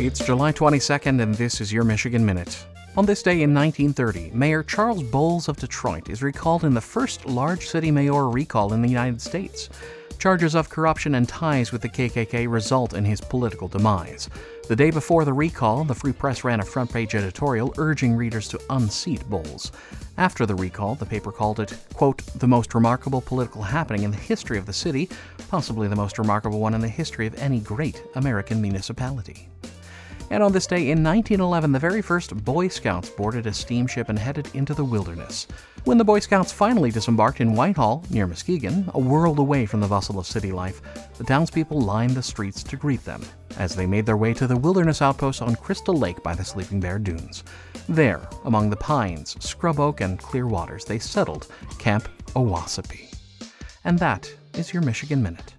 It's July 22nd, and this is your Michigan Minute. On this day in 1930, Mayor Charles Bowles of Detroit is recalled in the first large city mayor recall in the United States. Charges of corruption and ties with the KKK result in his political demise. The day before the recall, the Free Press ran a front page editorial urging readers to unseat Bowles. After the recall, the paper called it, quote, the most remarkable political happening in the history of the city, possibly the most remarkable one in the history of any great American municipality. And on this day in 1911, the very first Boy Scouts boarded a steamship and headed into the wilderness. When the Boy Scouts finally disembarked in Whitehall, near Muskegon, a world away from the bustle of city life, the townspeople lined the streets to greet them as they made their way to the wilderness outpost on Crystal Lake by the Sleeping Bear Dunes. There, among the pines, scrub oak, and clear waters, they settled Camp Owasippe. And that is your Michigan Minute.